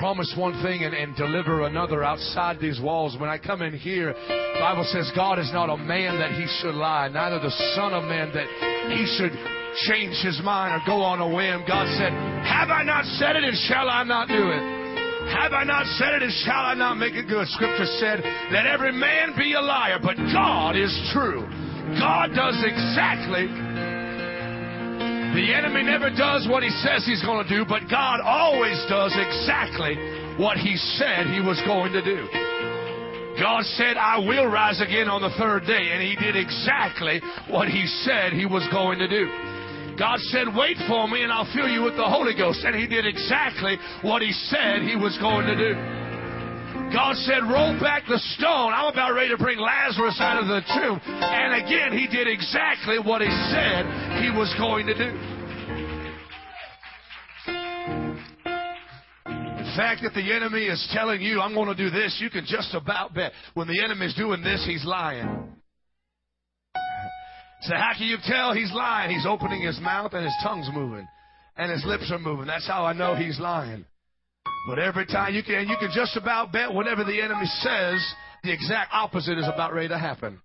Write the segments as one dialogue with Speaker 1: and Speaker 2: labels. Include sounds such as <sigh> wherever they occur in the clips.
Speaker 1: promise one thing and, and deliver another outside these walls. When I come in here, the Bible says God is not a man that he should lie, neither the Son of Man that he should change his mind or go on a whim. God said, Have I not said it and shall I not do it? Have I not said it and shall I not make it good? Scripture said, Let every man be a liar, but God is true. God does exactly the enemy never does what he says he's going to do, but God always does exactly what he said he was going to do. God said, I will rise again on the third day, and he did exactly what he said he was going to do. God said, Wait for me, and I'll fill you with the Holy Ghost, and he did exactly what he said he was going to do. God said, Roll back the stone. I'm about ready to bring Lazarus out of the tomb. And again, he did exactly what he said he was going to do. In fact, if the enemy is telling you, I'm going to do this, you can just about bet. When the enemy's doing this, he's lying. So how can you tell he's lying? He's opening his mouth and his tongue's moving. And his lips are moving. That's how I know he's lying. But every time you can, you can just about bet whatever the enemy says, the exact opposite is about ready to happen.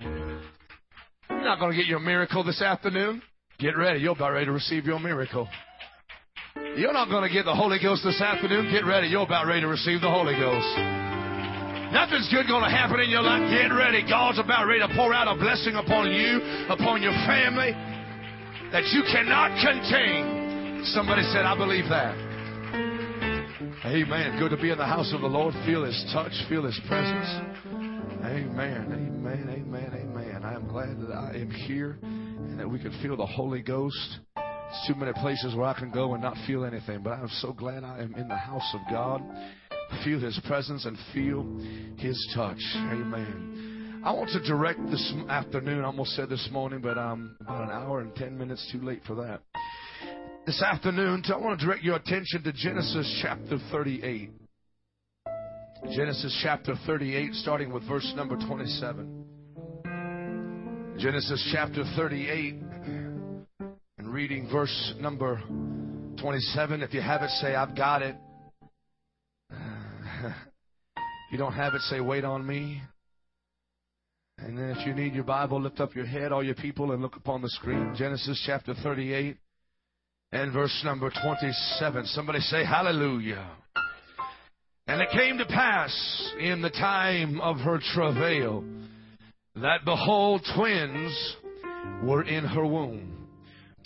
Speaker 1: You're not going to get your miracle this afternoon. Get ready. You're about ready to receive your miracle. You're not going to get the Holy Ghost this afternoon. Get ready. You're about ready to receive the Holy Ghost. Nothing's good going to happen in your life. Get ready. God's about ready to pour out a blessing upon you, upon your family, that you cannot contain. Somebody said, I believe that. Amen. Good to be in the house of the Lord. Feel His touch. Feel His presence. Amen. Amen. Amen. Amen. I am glad that I am here and that we can feel the Holy Ghost. It's too many places where I can go and not feel anything, but I'm so glad I am in the house of God. Feel His presence and feel His touch. Amen. I want to direct this afternoon. I almost said this morning, but I'm about an hour and ten minutes too late for that this afternoon, I want to direct your attention to Genesis chapter 38. Genesis chapter 38, starting with verse number 27. Genesis chapter 38, and reading verse number 27. If you have it, say, I've got it. If you don't have it, say, wait on me. And then if you need your Bible, lift up your head, all your people, and look upon the screen. Genesis chapter 38 and verse number 27. Somebody say hallelujah. And it came to pass in the time of her travail that behold, twins were in her womb.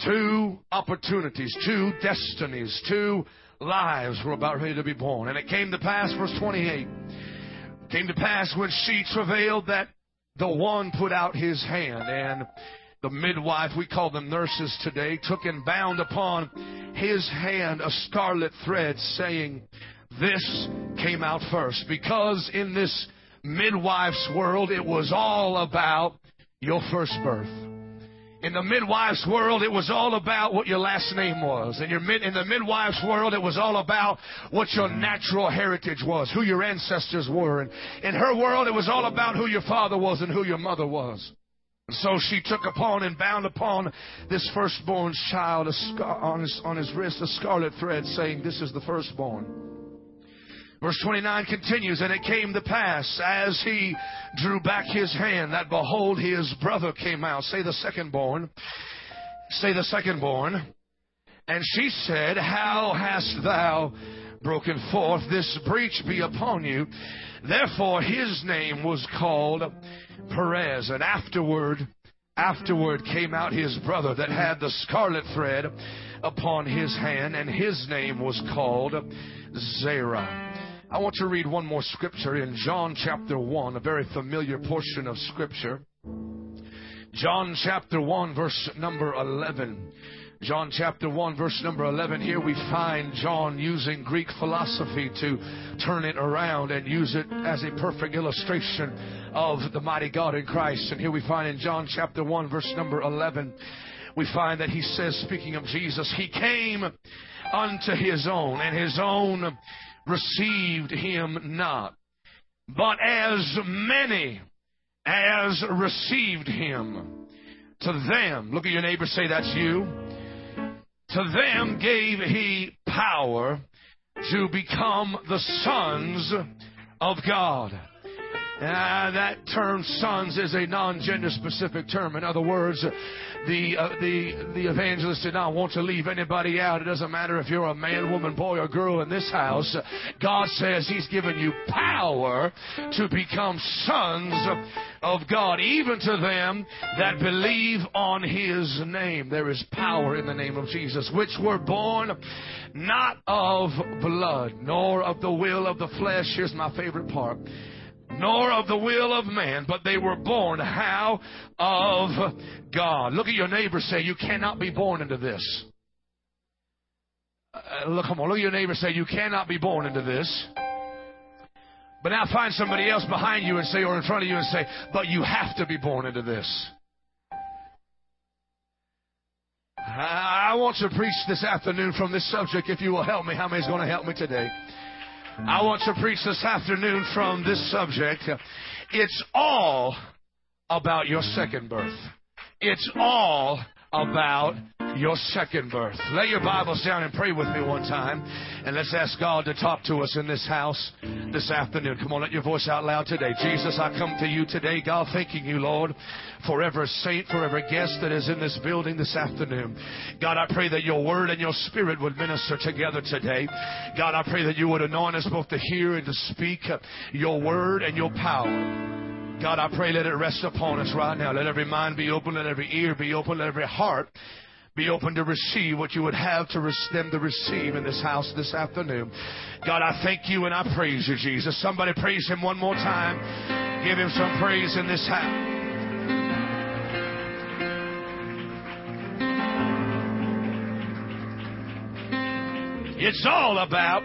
Speaker 1: Two opportunities, two destinies, two lives were about ready to be born. And it came to pass, verse 28, came to pass when she travailed that the one put out his hand and the midwife, we call them nurses today, took and bound upon his hand a scarlet thread, saying, This came out first. Because in this midwife's world, it was all about your first birth. In the midwife's world, it was all about what your last name was. In, your mid, in the midwife's world, it was all about what your natural heritage was, who your ancestors were. And in her world, it was all about who your father was and who your mother was. So she took upon and bound upon this firstborn child scar- on, his, on his wrist a scarlet thread, saying, This is the firstborn. Verse 29 continues, And it came to pass as he drew back his hand that behold, his brother came out. Say the secondborn. Say the secondborn. And she said, How hast thou broken forth this breach be upon you? Therefore his name was called Perez. And afterward, afterward came out his brother that had the scarlet thread upon his hand, and his name was called Zerah. I want to read one more scripture in John chapter 1, a very familiar portion of scripture. John chapter 1, verse number 11. John chapter 1 verse number 11 here we find John using Greek philosophy to turn it around and use it as a perfect illustration of the mighty God in Christ. And here we find in John chapter 1 verse number 11 we find that he says speaking of Jesus he came unto his own and his own received him not. But as many as received him to them, look at your neighbor say that's you to them gave he power to become the sons of God. Uh, that term sons is a non-gender specific term. In other words, the, uh, the, the evangelist did not want to leave anybody out. It doesn't matter if you're a man, woman, boy, or girl in this house. God says He's given you power to become sons of God, even to them that believe on His name. There is power in the name of Jesus, which were born not of blood, nor of the will of the flesh. Here's my favorite part nor of the will of man, but they were born how? Of God. Look at your neighbor say, You cannot be born into this. Uh, look, come on, look at your neighbor say, You cannot be born into this. But now find somebody else behind you and say, or in front of you and say, But you have to be born into this. I want to preach this afternoon from this subject. If you will help me, how many is going to help me today? I want to preach this afternoon from this subject. It's all about your second birth. It's all about your second birth. Lay your Bibles down and pray with me one time. And let's ask God to talk to us in this house this afternoon. Come on, let your voice out loud today. Jesus, I come to you today, God, thanking you, Lord, for every saint, for every guest that is in this building this afternoon. God, I pray that your word and your spirit would minister together today. God, I pray that you would anoint us both to hear and to speak uh, your word and your power. God, I pray let it rest upon us right now. Let every mind be open, let every ear be open, let every heart be open to receive what you would have to them to receive in this house this afternoon. God, I thank you and I praise you, Jesus. Somebody praise him one more time. Give him some praise in this house. It's all about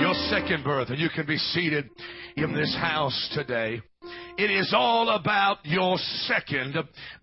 Speaker 1: your second birth, and you can be seated in this house today. It is all about your second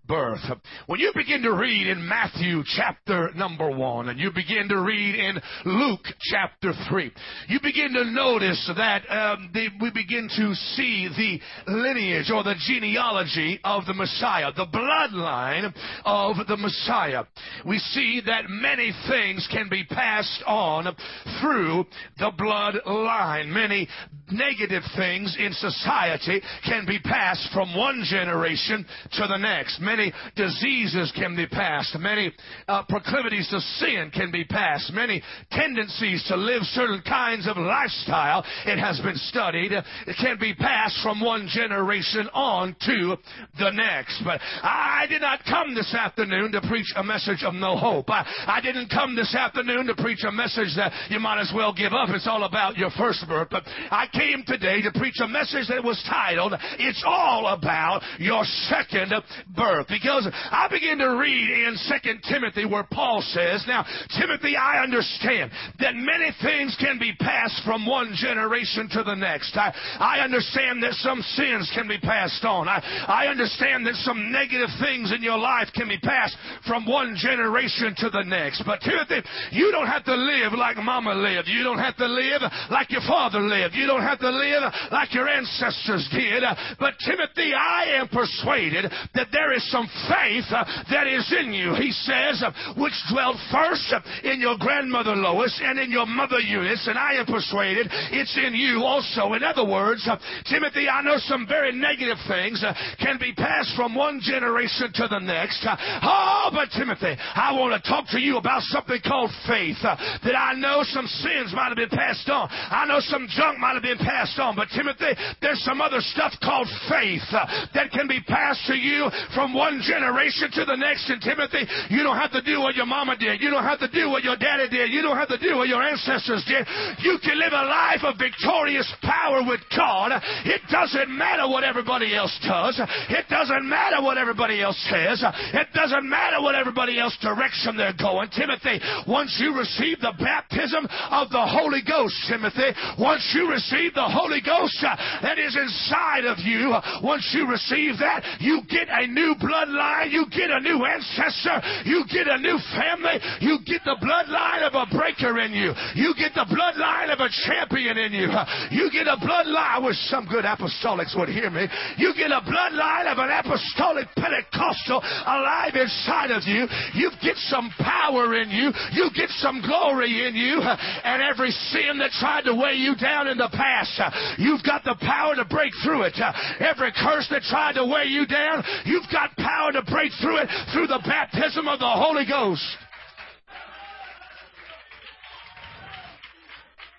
Speaker 1: birth. When you begin to read in Matthew chapter number one and you begin to read in Luke chapter three, you begin to notice that um, the, we begin to see the lineage or the genealogy of the Messiah, the bloodline of the Messiah. We see that many things can be passed on through the bloodline. Many negative things in society can be passed from one generation to the next. Many Many diseases can be passed. Many uh, proclivities to sin can be passed. Many tendencies to live certain kinds of lifestyle, it has been studied, it can be passed from one generation on to the next. But I did not come this afternoon to preach a message of no hope. I, I didn't come this afternoon to preach a message that you might as well give up. It's all about your first birth. But I came today to preach a message that was titled, It's All About Your Second Birth because I begin to read in Second Timothy where Paul says, Now, Timothy, I understand that many things can be passed from one generation to the next. I, I understand that some sins can be passed on. I, I understand that some negative things in your life can be passed from one generation to the next. But Timothy, you don't have to live like mama lived. You don't have to live like your father lived. You don't have to live like your ancestors did. But Timothy, I am persuaded that there is some some faith uh, that is in you. He says, uh, which dwelt first uh, in your grandmother Lois and in your mother Eunice, and I am persuaded it's in you also. In other words, Timothy, I know some very negative things can be passed from one generation to the next. Oh, but Timothy, I want to talk to you about something called faith. That I know some sins might have been passed on. I know some junk might have been passed on. But Timothy, there's some other stuff called faith that can be passed to you from one generation to the next. And Timothy, you don't have to do what your mama did. You don't have to do what your daddy did. You don't have to do what your ancestors did. You can live a life of victorious power with God. It doesn't matter what everybody else does. It doesn't matter what everybody else says. It doesn't matter what everybody else direction they're going. Timothy, once you receive the baptism of the Holy Ghost, Timothy, once you receive the Holy Ghost uh, that is inside of you, once you receive that, you get a new bloodline, you get a new ancestor, you get a new family, you get the bloodline of a breaker in you, you get the bloodline of a champion in you, you get a bloodline. I wish some good apostolics would hear me. You get a bloodline of an apostolic Pentecostal alive inside of you. You get some power in you, you get some glory in you, and every sin that tried to weigh you down in the past, you've got the power to break through it. Every curse that tried to weigh you down, you've got power to break through it through the baptism of the Holy Ghost.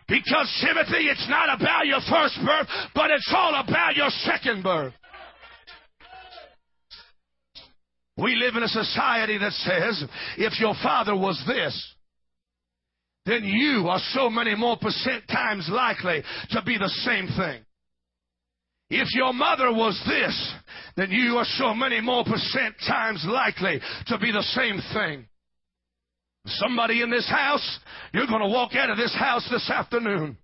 Speaker 1: Because, Timothy, it's not about your first birth, but it's all about your second birth. We live in a society that says if your father was this, then you are so many more percent times likely to be the same thing. If your mother was this, then you are so many more percent times likely to be the same thing. Somebody in this house, you're going to walk out of this house this afternoon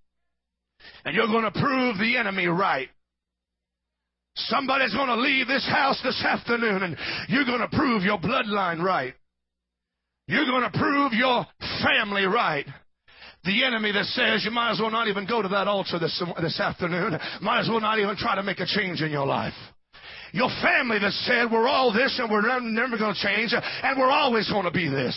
Speaker 1: and you're going to prove the enemy right. Somebody's going to leave this house this afternoon and you're going to prove your bloodline right. You're going to prove your family right. The enemy that says you might as well not even go to that altar this, this afternoon, might as well not even try to make a change in your life. Your family that said we're all this and we're never going to change and we're always going to be this.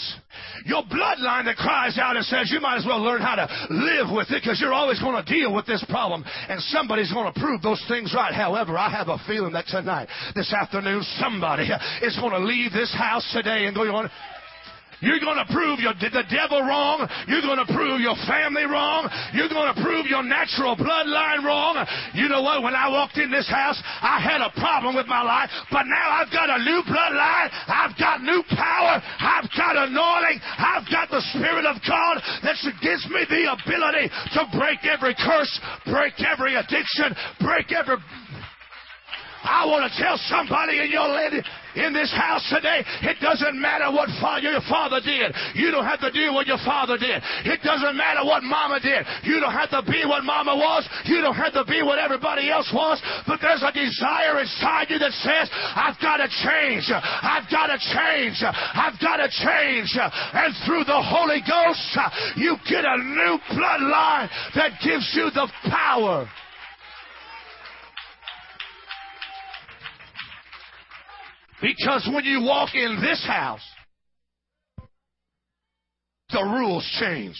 Speaker 1: Your bloodline that cries out and says you might as well learn how to live with it because you're always going to deal with this problem and somebody's going to prove those things right. However, I have a feeling that tonight, this afternoon, somebody is going to leave this house today and go on. You're going to prove your, the devil wrong. You're going to prove your family wrong. You're going to prove your natural bloodline wrong. You know what? When I walked in this house, I had a problem with my life, but now I've got a new bloodline. I've got new power. I've got anointing. I've got the Spirit of God that gives me the ability to break every curse, break every addiction, break every I want to tell somebody in your lady, in this house today, it doesn't matter what your father did. You don't have to do what your father did. It doesn't matter what mama did. You don't have to be what mama was. You don't have to be what everybody else was. But there's a desire inside you that says, I've got to change. I've got to change. I've got to change. And through the Holy Ghost, you get a new bloodline that gives you the power Because when you walk in this house, the rules change.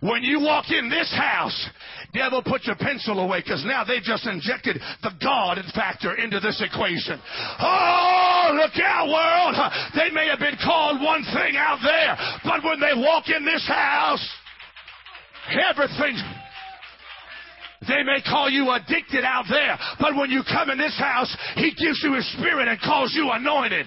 Speaker 1: When you walk in this house, devil, put your pencil away because now they just injected the God factor into this equation. Oh, look out, world. They may have been called one thing out there, but when they walk in this house, everything's they may call you addicted out there, but when you come in this house, He gives you His Spirit and calls you anointed.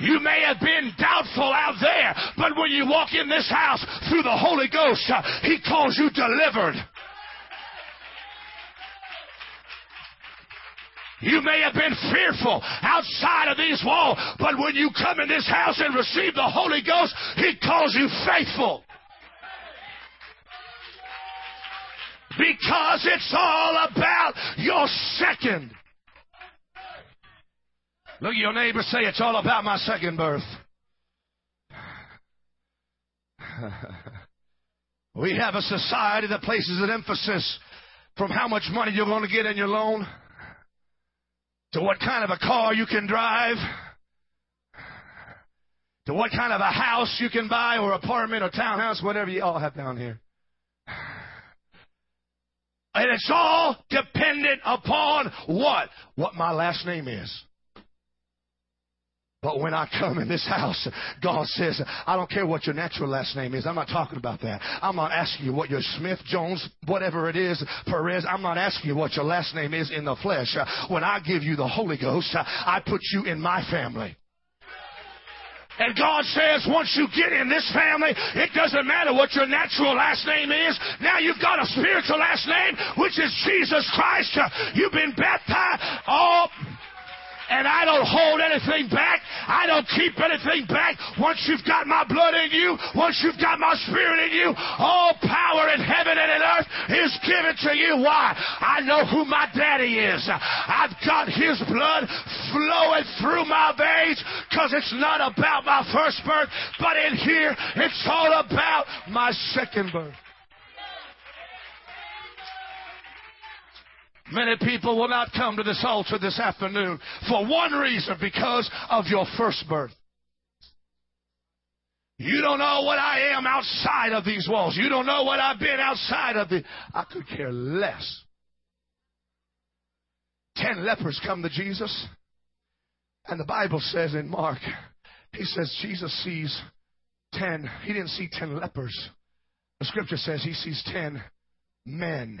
Speaker 1: You may have been doubtful out there, but when you walk in this house through the Holy Ghost, uh, He calls you delivered. You may have been fearful outside of these walls, but when you come in this house and receive the Holy Ghost, He calls you faithful. Because it's all about your second. Look at your neighbor say, It's all about my second birth. <laughs> we have a society that places an emphasis from how much money you're going to get in your loan to what kind of a car you can drive to what kind of a house you can buy or apartment or townhouse, whatever you all have down here. And it's all dependent upon what? What my last name is. But when I come in this <laughs> house, God says, I don't care what your natural last name is. I'm not talking about that. I'm not asking you what your Smith, Jones, whatever it is, Perez. I'm not asking you what your last name is in the flesh. When I give you the Holy Ghost, I put you in my family. And God says, once you get in this family, it doesn't matter what your natural last name is. Now you've got a spiritual last name, which is Jesus Christ. You've been baptized. All. And I don't hold anything back. I don't keep anything back. Once you've got my blood in you, once you've got my spirit in you, all power in heaven and in earth is given to you. Why? I know who my daddy is. I've got his blood flowing through my veins because it's not about my first birth, but in here it's all about my second birth. Many people will not come to this altar this afternoon for one reason because of your first birth. You don't know what I am outside of these walls. You don't know what I've been outside of the. I could care less. Ten lepers come to Jesus, and the Bible says in Mark, he says Jesus sees ten. He didn't see ten lepers. The scripture says he sees ten men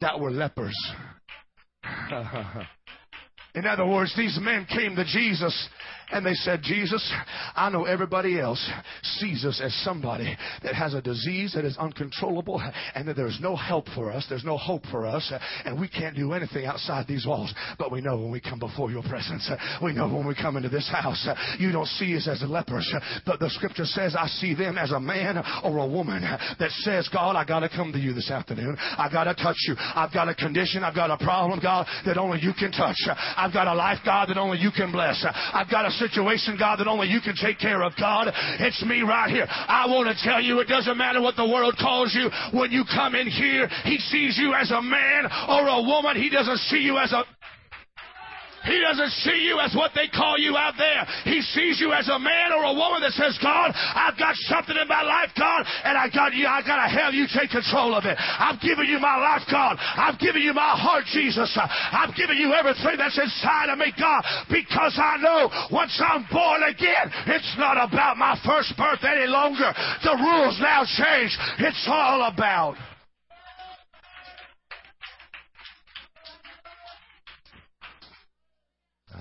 Speaker 1: that were lepers. <laughs> In other words, these men came to Jesus and they said, Jesus, I know everybody else sees us as somebody that has a disease that is uncontrollable and that there's no help for us. There's no hope for us. And we can't do anything outside these walls. But we know when we come before your presence, we know when we come into this house, you don't see us as lepers. But the scripture says, I see them as a man or a woman that says, God, I got to come to you this afternoon. I got to touch you. I've got a condition. I've got a problem, God, that only you can touch. I've got a life, God, that only you can bless. I've got a situation, God, that only you can take care of, God. It's me right here. I want to tell you, it doesn't matter what the world calls you. When you come in here, He sees you as a man or a woman. He doesn't see you as a he doesn't see you as what they call you out there. He sees you as a man or a woman that says, God, I've got something in my life, God, and I got you. I gotta have you take control of it. I've given you my life, God. I've given you my heart, Jesus. I've given you everything that's inside of me, God, because I know once I'm born again, it's not about my first birth any longer. The rules now change. It's all about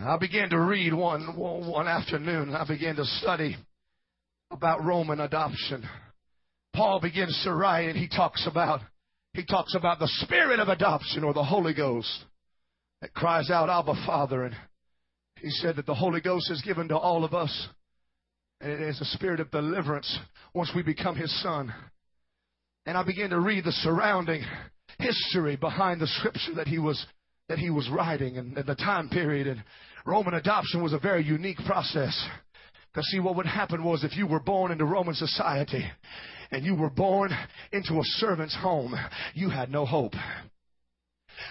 Speaker 1: I began to read one, one afternoon. I began to study about Roman adoption. Paul begins to write and he talks about, he talks about the spirit of adoption or the Holy Ghost that cries out, Abba Father. And he said that the Holy Ghost is given to all of us. And it is a spirit of deliverance once we become his son. And I began to read the surrounding history behind the scripture that he was that he was writing and, and the time period and Roman adoption was a very unique process. Because see, what would happen was if you were born into Roman society and you were born into a servant's home, you had no hope.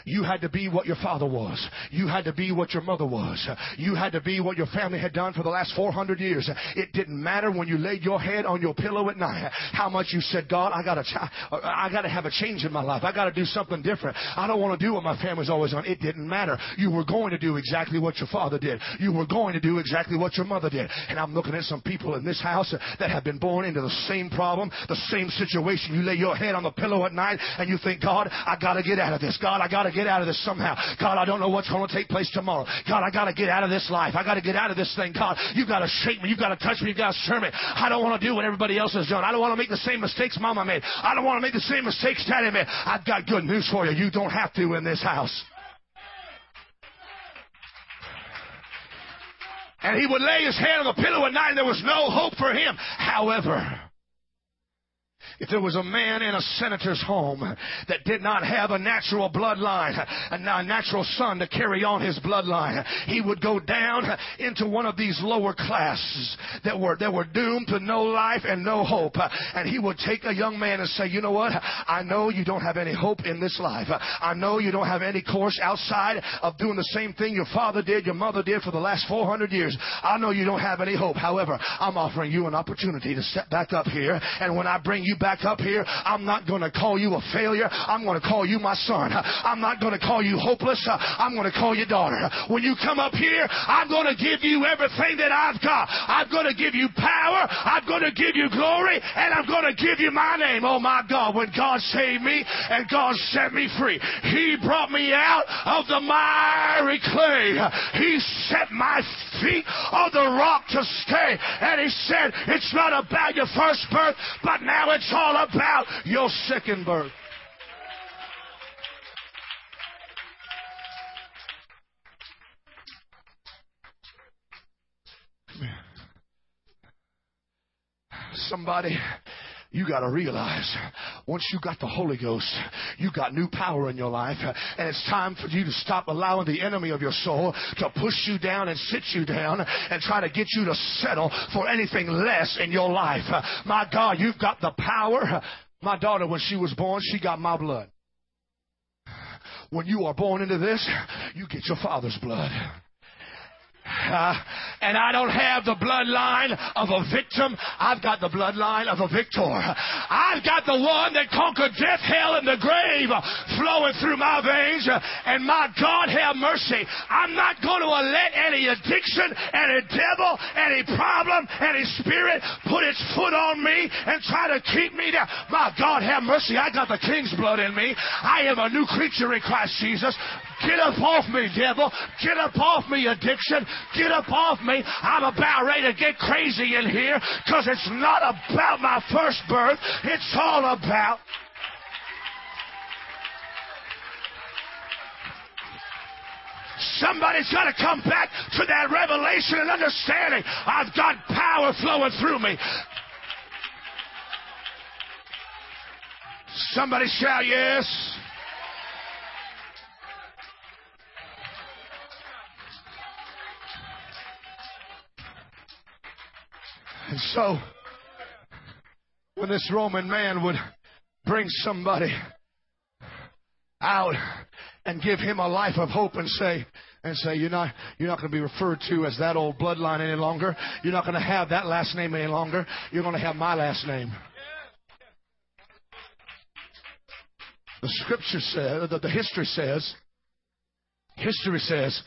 Speaker 1: You had to be what your father was. You had to be what your mother was. You had to be what your family had done for the last 400 years. It didn't matter when you laid your head on your pillow at night how much you said, God, I gotta, I gotta have a change in my life. I gotta do something different. I don't want to do what my family's always done. It didn't matter. You were going to do exactly what your father did. You were going to do exactly what your mother did. And I'm looking at some people in this house that have been born into the same problem, the same situation. You lay your head on the pillow at night and you think, God, I gotta get out of this. God, I got to get out of this somehow. God, I don't know what's going to take place tomorrow. God, I got to get out of this life. I got to get out of this thing. God, you've got to shake me. You've got to touch me. You've got to stir me. I don't want to do what everybody else has done. I don't want to make the same mistakes Mama made. I don't want to make the same mistakes Daddy made. I've got good news for you. You don't have to in this house. And he would lay his head on the pillow at night and there was no hope for him. However, if there was a man in a senator's home that did not have a natural bloodline, a natural son to carry on his bloodline, he would go down into one of these lower classes that were, that were doomed to no life and no hope. And he would take a young man and say, you know what? I know you don't have any hope in this life. I know you don't have any course outside of doing the same thing your father did, your mother did for the last 400 years. I know you don't have any hope. However, I'm offering you an opportunity to step back up here. And when I bring you back back up here, I'm not going to call you a failure. I'm going to call you my son. I'm not going to call you hopeless. I'm going to call you daughter. When you come up here, I'm going to give you everything that I've got. I'm going to give you power. I'm going to give you glory. And I'm going to give you my name. Oh my God. When God saved me and God set me free, He brought me out of the miry clay. He set my feet on the rock to stay. And He said, it's not about your first birth, but now it's all about your second birth. Somebody you got to realize once you got the Holy Ghost, you got new power in your life. And it's time for you to stop allowing the enemy of your soul to push you down and sit you down and try to get you to settle for anything less in your life. My God, you've got the power. My daughter, when she was born, she got my blood. When you are born into this, you get your father's blood. Uh, and I don't have the bloodline of a victim. I've got the bloodline of a victor. I've got the one that conquered death, hell, and the grave flowing through my veins. And my God, have mercy. I'm not going to let any addiction, any devil, any problem, any spirit put its foot on me and try to keep me down. My God, have mercy. I got the king's blood in me. I am a new creature in Christ Jesus. Get up off me, devil. Get up off me, addiction. Get up off me. I'm about ready to get crazy in here because it's not about my first birth. It's all about. Somebody's got to come back to that revelation and understanding. I've got power flowing through me. Somebody shout yes. And so, when this Roman man would bring somebody out and give him a life of hope and say, and say, you're not, you're not going to be referred to as that old bloodline any longer. You're not going to have that last name any longer. You're going to have my last name. The scripture says, the, the history says, history says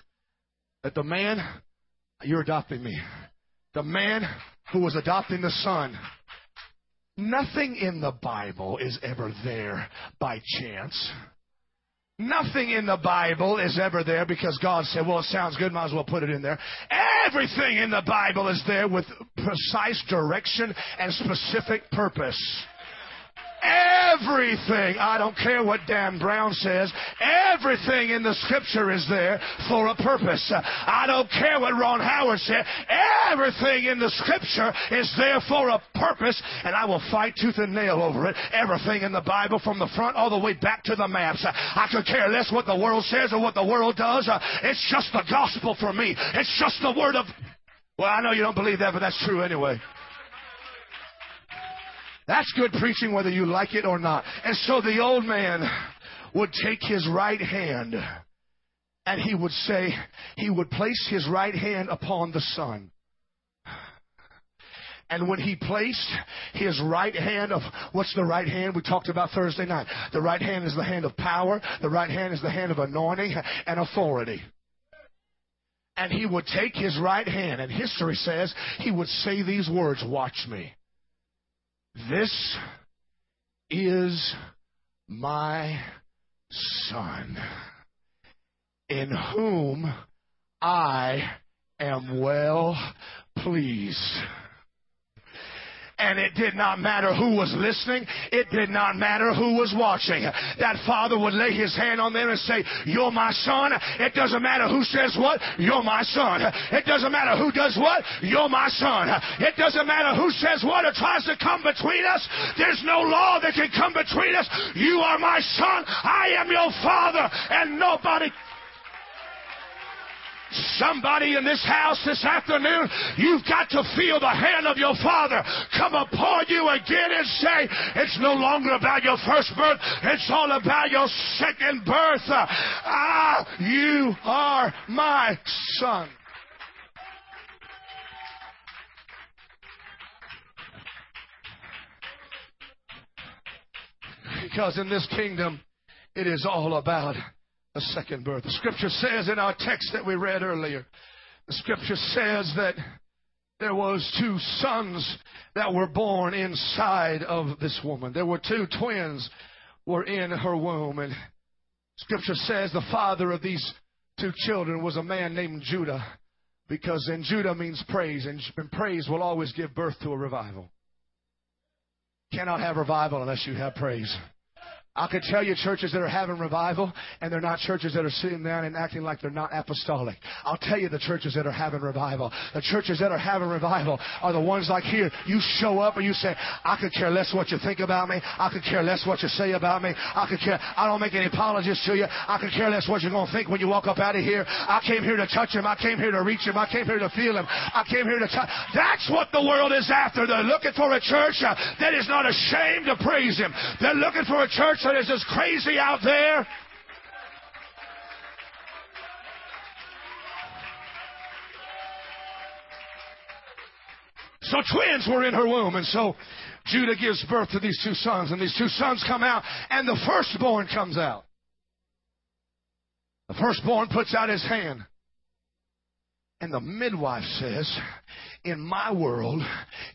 Speaker 1: that the man, you're adopting me. The man who was adopting the son. Nothing in the Bible is ever there by chance. Nothing in the Bible is ever there because God said, well, it sounds good, might as well put it in there. Everything in the Bible is there with precise direction and specific purpose. Everything, I don't care what Dan Brown says, everything in the scripture is there for a purpose. I don't care what Ron Howard said, everything in the scripture is there for a purpose, and I will fight tooth and nail over it. Everything in the Bible from the front all the way back to the maps. I could care less what the world says or what the world does. It's just the gospel for me. It's just the word of. Well, I know you don't believe that, but that's true anyway. That's good preaching whether you like it or not. And so the old man would take his right hand and he would say, he would place his right hand upon the son. And when he placed his right hand of, what's the right hand we talked about Thursday night? The right hand is the hand of power. The right hand is the hand of anointing and authority. And he would take his right hand, and history says he would say these words, watch me. This is my son, in whom I am well pleased. And it did not matter who was listening. It did not matter who was watching. That father would lay his hand on them and say, You're my son. It doesn't matter who says what. You're my son. It doesn't matter who does what. You're my son. It doesn't matter who says what or tries to come between us. There's no law that can come between us. You are my son. I am your father. And nobody Somebody in this house this afternoon, you've got to feel the hand of your Father come upon you again and say, It's no longer about your first birth, it's all about your second birth. Ah, you are my son. Because in this kingdom, it is all about a second birth. The scripture says in our text that we read earlier, the scripture says that there was two sons that were born inside of this woman. There were two twins were in her womb and scripture says the father of these two children was a man named Judah because in Judah means praise and praise will always give birth to a revival. Cannot have revival unless you have praise. I could tell you churches that are having revival, and they're not churches that are sitting down and acting like they're not apostolic. I'll tell you the churches that are having revival. The churches that are having revival are the ones like here. You show up and you say, I could care less what you think about me. I could care less what you say about me. I could care. I don't make any apologies to you. I could care less what you're going to think when you walk up out of here. I came here to touch him. I came here to reach him. I came here to feel him. I came here to touch. That's what the world is after. They're looking for a church that is not ashamed to praise him. They're looking for a church that is as crazy out there. So twins were in her womb, and so Judah gives birth to these two sons, and these two sons come out, and the firstborn comes out. The firstborn puts out his hand. And the midwife says, in my world,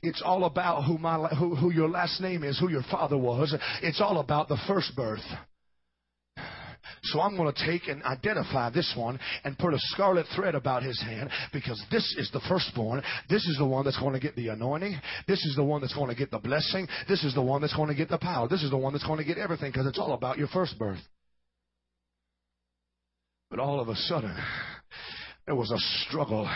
Speaker 1: it's all about who, my, who, who your last name is, who your father was. It's all about the first birth. So I'm going to take and identify this one and put a scarlet thread about his hand because this is the firstborn. This is the one that's going to get the anointing. This is the one that's going to get the blessing. This is the one that's going to get the power. This is the one that's going to get everything because it's all about your first birth. But all of a sudden, there was a struggle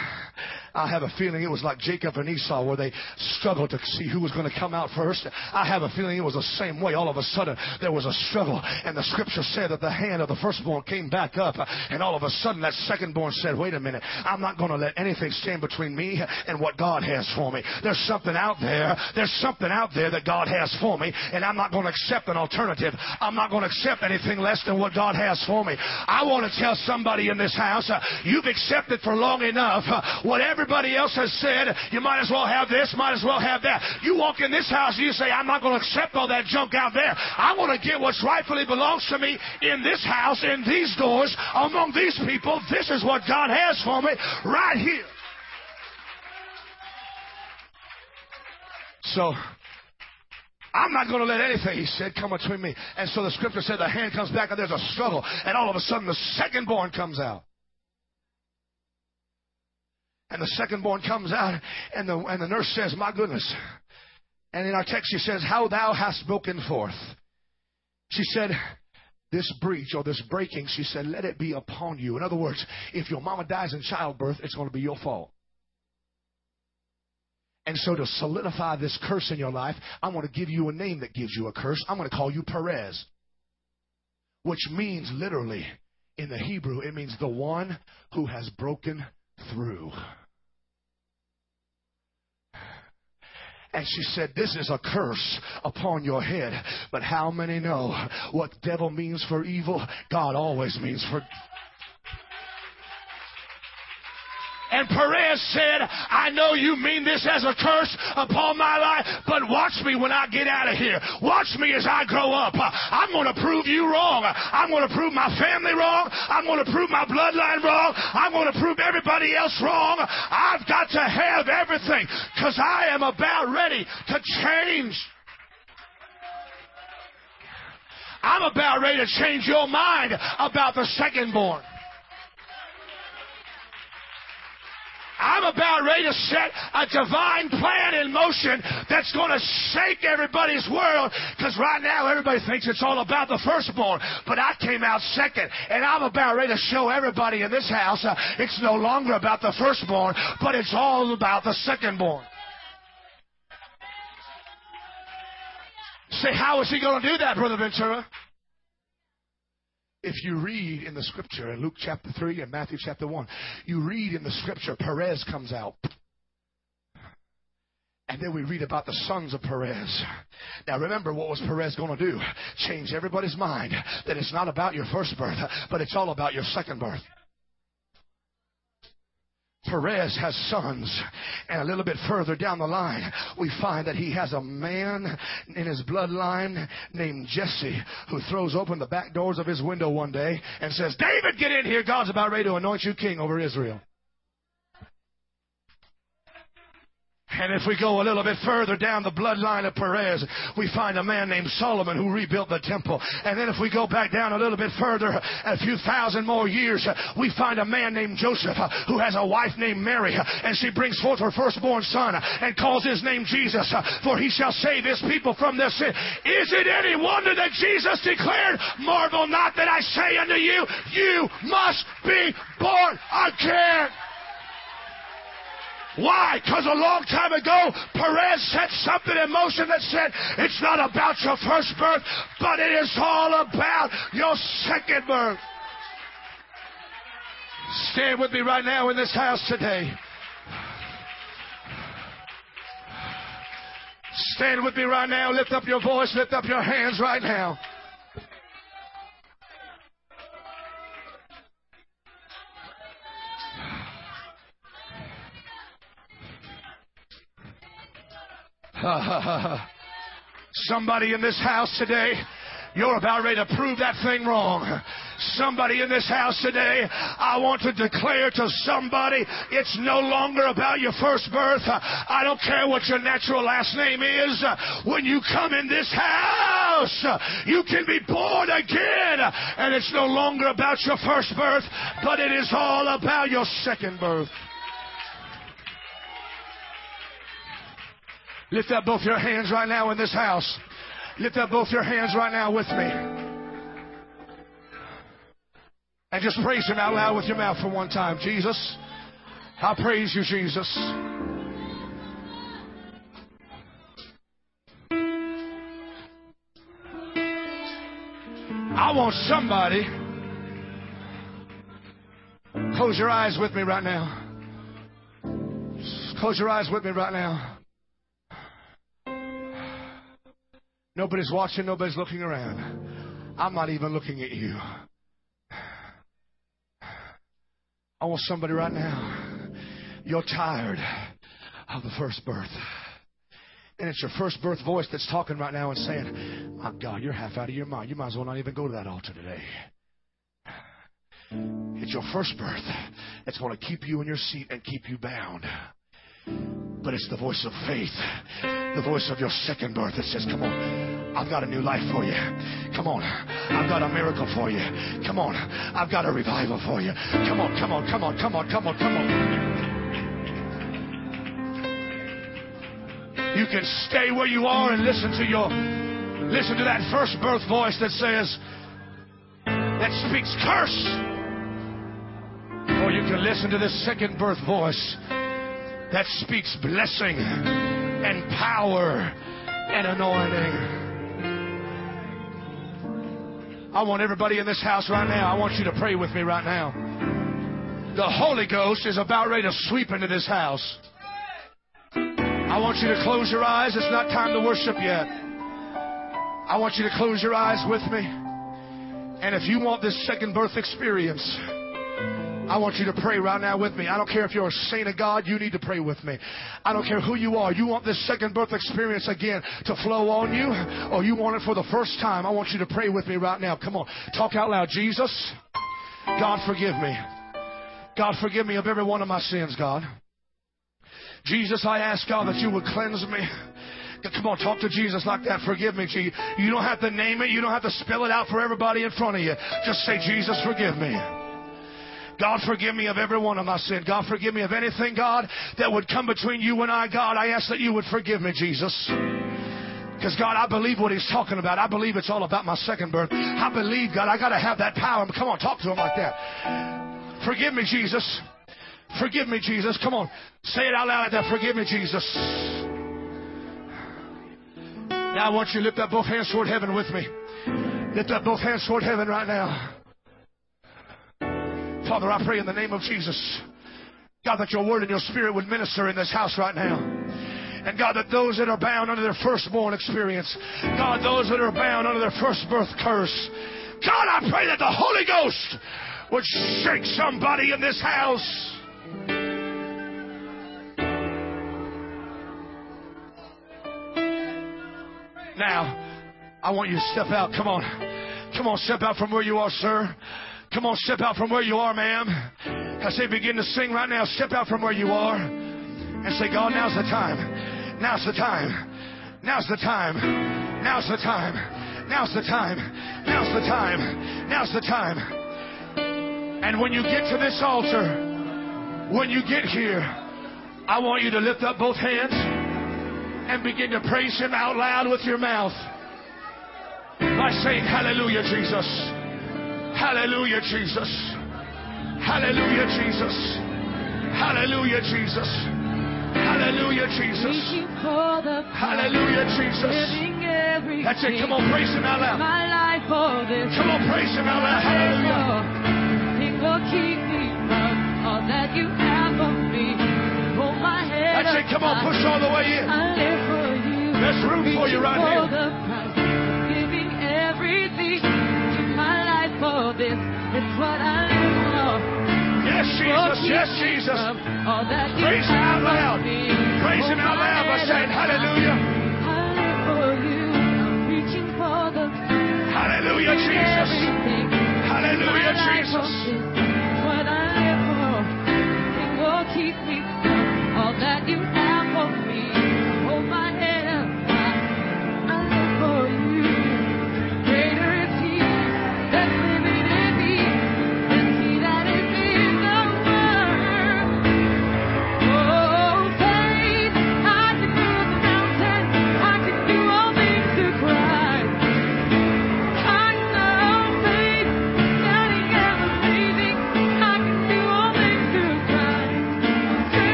Speaker 1: I have a feeling it was like Jacob and Esau where they struggled to see who was going to come out first. I have a feeling it was the same way. All of a sudden, there was a struggle, and the scripture said that the hand of the firstborn came back up, and all of a sudden, that secondborn said, Wait a minute, I'm not going to let anything stand between me and what God has for me. There's something out there. There's something out there that God has for me, and I'm not going to accept an alternative. I'm not going to accept anything less than what God has for me. I want to tell somebody in this house, uh, you've accepted for long enough uh, whatever everybody else has said, you might as well have this, might as well have that. You walk in this house and you say, I'm not going to accept all that junk out there. I want to get what's rightfully belongs to me in this house, in these doors, among these people. This is what God has for me right here. So, I'm not going to let anything, he said, come between me. And so the scripture said the hand comes back and there's a struggle. And all of a sudden the second born comes out. And the second born comes out, and the, and the nurse says, My goodness. And in our text, she says, How thou hast broken forth. She said, This breach or this breaking, she said, Let it be upon you. In other words, if your mama dies in childbirth, it's going to be your fault. And so, to solidify this curse in your life, I'm going to give you a name that gives you a curse. I'm going to call you Perez, which means literally in the Hebrew, it means the one who has broken through. And she said, This is a curse upon your head. But how many know what devil means for evil? God always means for And Perez said, I know you mean this as a curse upon my life, but watch me when I get out of here. Watch me as I grow up. I'm going to prove you wrong. I'm going to prove my family wrong. I'm going to prove my bloodline wrong. I'm going to prove everybody else wrong. I've got to have everything because I am about ready to change. I'm about ready to change your mind about the second born. I'm about ready to set a divine plan in motion that's going to shake everybody's world because right now everybody thinks it's all about the firstborn, but I came out second, and I'm about ready to show everybody in this house uh, it's no longer about the firstborn, but it's all about the secondborn. Say, how is he going to do that, Brother Ventura? If you read in the scripture in Luke chapter 3 and Matthew chapter 1, you read in the scripture, Perez comes out. And then we read about the sons of Perez. Now remember what was Perez going to do? Change everybody's mind that it's not about your first birth, but it's all about your second birth. Perez has sons. And a little bit further down the line, we find that he has a man in his bloodline named Jesse who throws open the back doors of his window one day and says, David, get in here. God's about ready to anoint you king over Israel. And if we go a little bit further down the bloodline of Perez, we find a man named Solomon who rebuilt the temple. And then if we go back down a little bit further, a few thousand more years, we find a man named Joseph uh, who has a wife named Mary. Uh, and she brings forth her firstborn son uh, and calls his name Jesus, for he shall save his people from their sin. Is it any wonder that Jesus declared, Marvel not that I say unto you, you must be born again. Why? Because a long time ago, Perez set something in motion that said, it's not about your first birth, but it is all about your second birth. Stand with me right now in this house today. Stand with me right now. Lift up your voice. Lift up your hands right now. <laughs> Somebody in this house today, you're about ready to prove that thing wrong. Somebody in this house today, I want to declare to somebody, it's no longer about your first birth. I don't care what your natural last name is. When you come in this house, you can be born again. And it's no longer about your first birth, but it is all about your second birth. Lift up both your hands right now in this house. Lift up both your hands right now with me. And just praise Him out loud with your mouth for one time. Jesus, I praise you, Jesus. I want somebody. Close your eyes with me right now. Close your eyes with me right now. Nobody's watching, nobody's looking around. I'm not even looking at you. I want somebody right now. You're tired of the first birth. And it's your first birth voice that's talking right now and saying, My God, you're half out of your mind. You might as well not even go to that altar today. It's your first birth that's going to keep you in your seat and keep you bound. But it's the voice of faith, the voice of your second birth that says, Come on, I've got a new life for you. Come on, I've got a miracle for you. Come on, I've got a revival for you. Come on, come on, come on, come on, come on, come on. You can stay where you are and listen to your listen to that first birth voice that says that speaks curse. Or you can listen to this second birth voice that speaks blessing and power and anointing. I want everybody in this house right now, I want you to pray with me right now. The Holy Ghost is about ready to sweep into this house. I want you to close your eyes. It's not time to worship yet. I want you to close your eyes with me. And if you want this second birth experience, I want you to pray right now with me. I don't care if you're a saint of God, you need to pray with me. I don't care who you are. You want this second birth experience again to flow on you, or you want it for the first time. I want you to pray with me right now. Come on. Talk out loud. Jesus, God, forgive me. God, forgive me of every one of my sins, God. Jesus, I ask God that you would cleanse me. Come on, talk to Jesus like that. Forgive me, Jesus. You don't have to name it. You don't have to spell it out for everybody in front of you. Just say, Jesus, forgive me. God, forgive me of every one of my sin. God, forgive me of anything, God, that would come between you and I, God. I ask that you would forgive me, Jesus. Because, God, I believe what he's talking about. I believe it's all about my second birth. I believe, God, I got to have that power. Come on, talk to him like that. Forgive me, Jesus. Forgive me, Jesus. Come on. Say it out loud like that. Forgive me, Jesus. Now I want you to lift up both hands toward heaven with me. Lift up both hands toward heaven right now. Father, I pray in the name of Jesus, God, that your word and your spirit would minister in this house right now. And God, that those that are bound under their firstborn experience, God, those that are bound under their first birth curse, God, I pray that the Holy Ghost would shake somebody in this house. Now, I want you to step out. Come on. Come on, step out from where you are, sir. Come on, step out from where you are, ma'am. I say begin to sing right now. Step out from where you are
Speaker 2: and say, God, now's the time. Now's the time. Now's the time. Now's the time. Now's the time. Now's the time. Now's the time. And when you get to this altar, when you get here, I want you to lift up both hands and begin to praise Him out loud with your mouth by saying, Hallelujah, Jesus. Hallelujah, Jesus. Hallelujah, Jesus. Hallelujah, Jesus. Hallelujah, Jesus. Hallelujah, Jesus. That's it. Come on, praise Him out loud. Come on, praise Him out loud. Hallelujah. That's it. Come on, push all the way in. There's room for you right here
Speaker 1: for this. It's what I.
Speaker 2: Yes, Jesus. Yes, Jesus. Praise Him out loud. Praise Him out loud by saying hallelujah. Hallelujah, Jesus. Hallelujah, Jesus.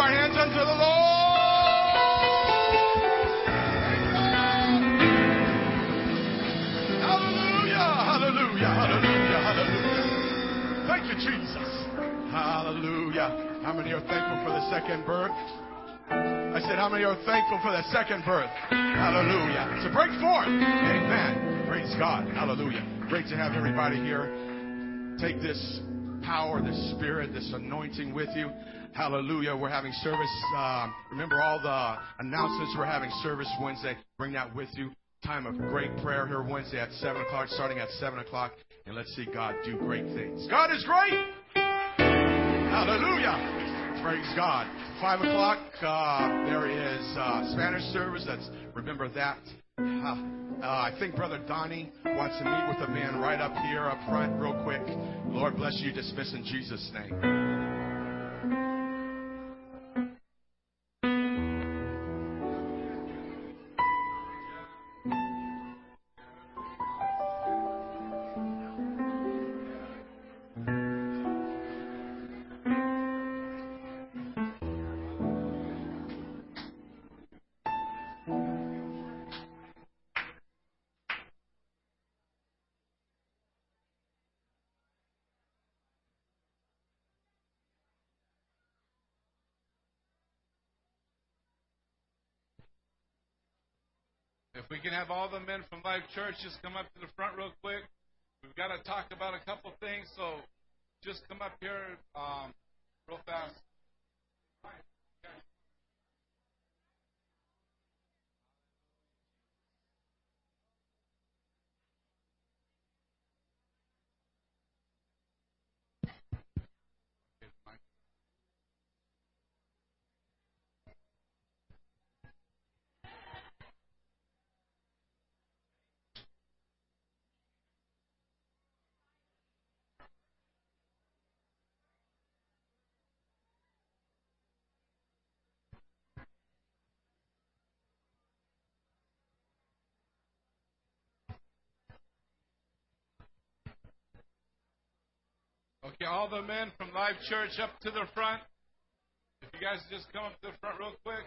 Speaker 3: Our hands unto the Lord. Hallelujah, hallelujah, hallelujah, hallelujah. Thank you, Jesus. Hallelujah. How many are thankful for the second birth? I said, how many are thankful for the second birth? Hallelujah. So break forth. Amen. Praise God. Hallelujah. Great to have everybody here. Take this power, this spirit, this anointing with you. Hallelujah. We're having service. Um, remember all the announcements. We're having service Wednesday. Bring that with you. Time of great prayer here Wednesday at 7 o'clock, starting at 7 o'clock. And let's see God do great things. God is great. Hallelujah. Praise God. 5 o'clock, uh, there is uh, Spanish service. That's Remember that. Uh, I think Brother Donnie wants to meet with a man right up here, up front, real quick. Lord bless you. Dismiss in Jesus' name.
Speaker 2: We can have all the men from Life Church just come up to the front real quick. We've got to talk about a couple things, so just come up here um, real fast. Okay, all the men from Live Church up to the front. If you guys just come up to the front real quick.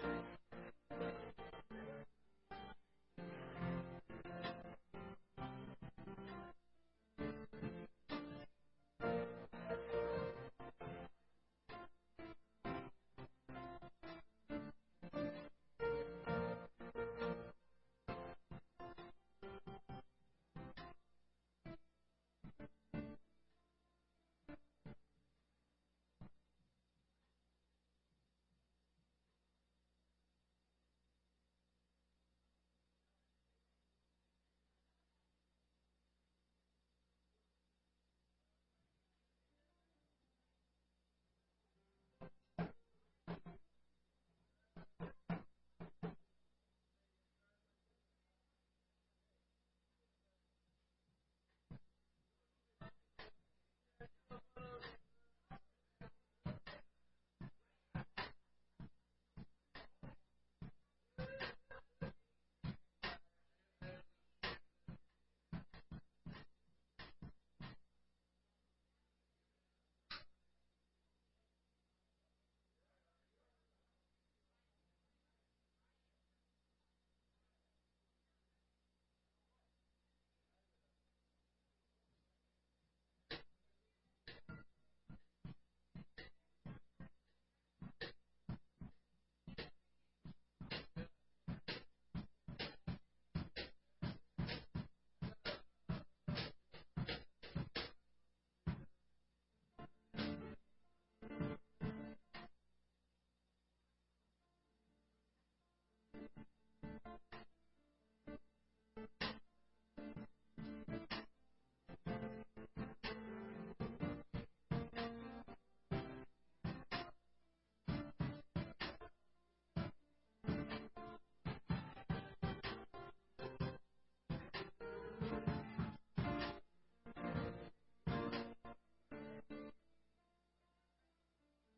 Speaker 4: Thank